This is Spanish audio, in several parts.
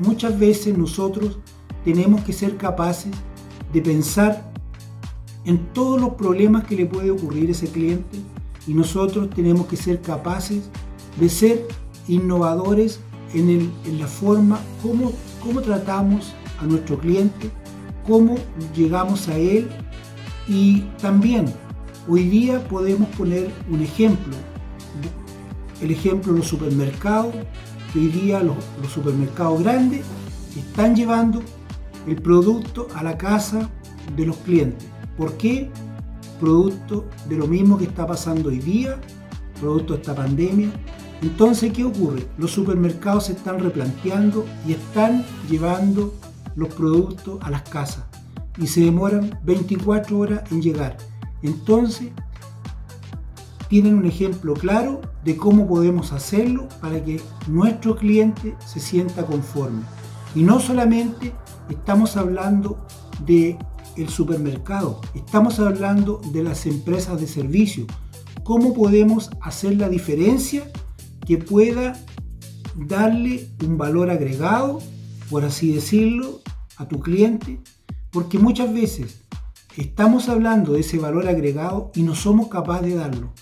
muchas veces nosotros tenemos que ser capaces de pensar en todos los problemas que le puede ocurrir a ese cliente y nosotros tenemos que ser capaces de ser innovadores en, la forma como, cómo tratamos a nuestro cliente, cómo llegamos a él y también hoy día podemos poner un ejemplo, el ejemplo de los supermercados, que hoy día los, los supermercados grandes están llevando el producto a la casa de los clientes. ¿Por qué? Producto de lo mismo que está pasando hoy día, producto de esta pandemia. Entonces, ¿qué ocurre? Los supermercados se están replanteando y están llevando los productos a las casas y se demoran 24 horas en llegar. Entonces, tienen un ejemplo claro de cómo podemos hacerlo para que nuestro cliente se sienta conforme. Y no solamente estamos hablando de el supermercado, estamos hablando de las empresas de servicio. ¿Cómo podemos hacer la diferencia que pueda darle un valor agregado, por así decirlo, a tu cliente? Porque muchas veces estamos hablando de ese valor agregado y no somos capaces de darlo.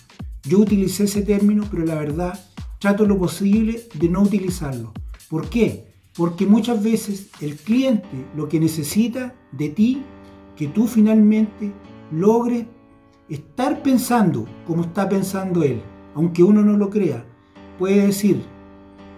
Yo utilicé ese término, pero la verdad trato lo posible de no utilizarlo. ¿Por qué? Porque muchas veces el cliente lo que necesita de ti, que tú finalmente logres estar pensando como está pensando él, aunque uno no lo crea, puede decir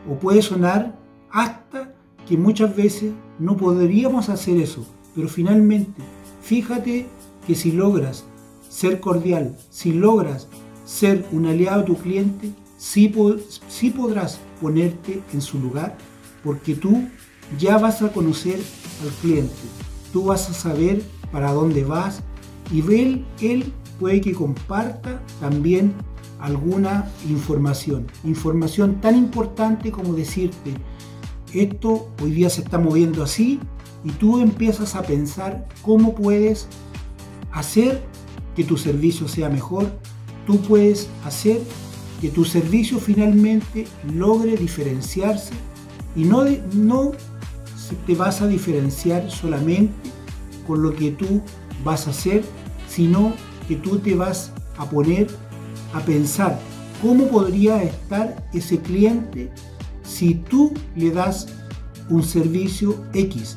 o puede sonar hasta que muchas veces no podríamos hacer eso, pero finalmente fíjate que si logras ser cordial, si logras ser un aliado a tu cliente, sí, sí podrás ponerte en su lugar porque tú ya vas a conocer al cliente, tú vas a saber para dónde vas y él, él puede que comparta también alguna información, información tan importante como decirte, esto hoy día se está moviendo así y tú empiezas a pensar cómo puedes hacer que tu servicio sea mejor, tú puedes hacer que tu servicio finalmente logre diferenciarse y no, no te vas a diferenciar solamente con lo que tú vas a hacer, sino que tú te vas a poner a pensar cómo podría estar ese cliente si tú le das un servicio X.